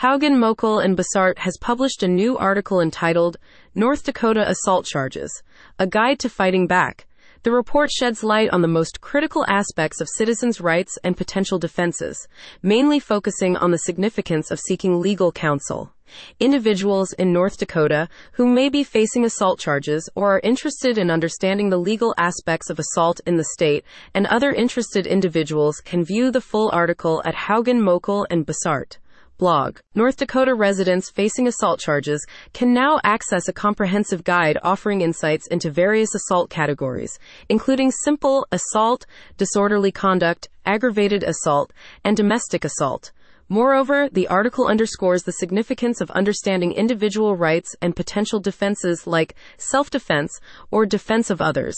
Haugen, Moeckel, and Bossart has published a new article entitled North Dakota Assault Charges, A Guide to Fighting Back. The report sheds light on the most critical aspects of citizens' rights and potential defenses, mainly focusing on the significance of seeking legal counsel. Individuals in North Dakota who may be facing assault charges or are interested in understanding the legal aspects of assault in the state and other interested individuals can view the full article at Haugen, Moeckel, and Bossart blog. North Dakota residents facing assault charges can now access a comprehensive guide offering insights into various assault categories, including simple assault, disorderly conduct, aggravated assault, and domestic assault. Moreover, the article underscores the significance of understanding individual rights and potential defenses like self defense or defense of others.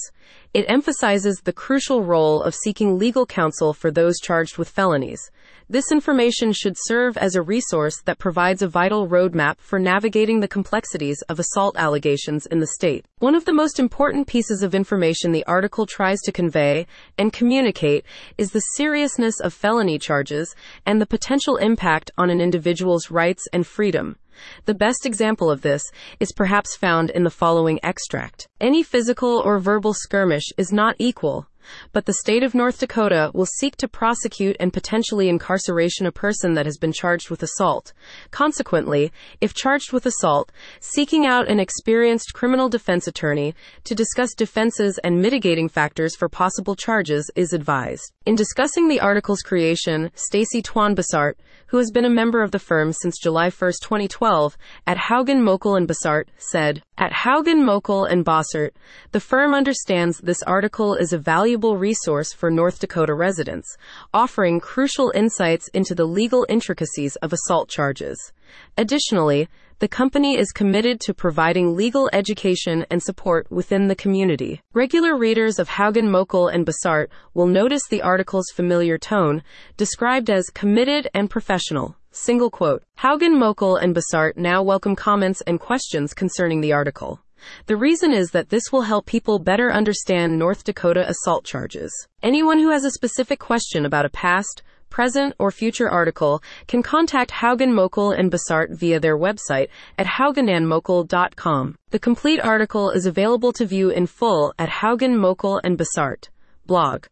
It emphasizes the crucial role of seeking legal counsel for those charged with felonies. This information should serve as a resource that provides a vital roadmap for navigating the complexities of assault allegations in the state. One of the most important pieces of information the article tries to convey and communicate is the seriousness of felony charges and the potential impact on an individual's rights and freedom. The best example of this is perhaps found in the following extract. Any physical or verbal skirmish is not equal but the state of North Dakota will seek to prosecute and potentially incarceration a person that has been charged with assault. Consequently, if charged with assault, seeking out an experienced criminal defense attorney to discuss defenses and mitigating factors for possible charges is advised. In discussing the article's creation, Stacy Twan Bossart, who has been a member of the firm since July 1, 2012, at Haugen, Moeckel and Bossart, said, At Haugen, Moeckel and Bossart, the firm understands this article is a valuable resource for North Dakota residents, offering crucial insights into the legal intricacies of assault charges. Additionally, the company is committed to providing legal education and support within the community. Regular readers of Haugen, Moeckel, and Bossart will notice the article's familiar tone, described as committed and professional. Single quote. Haugen, Moeckel, and Bossart now welcome comments and questions concerning the article. The reason is that this will help people better understand North Dakota assault charges. Anyone who has a specific question about a past, present, or future article can contact Haugen Moeckel and Bossart via their website at haugenandmoeckel.com. The complete article is available to view in full at Haugen Moeckel and Bossart blog.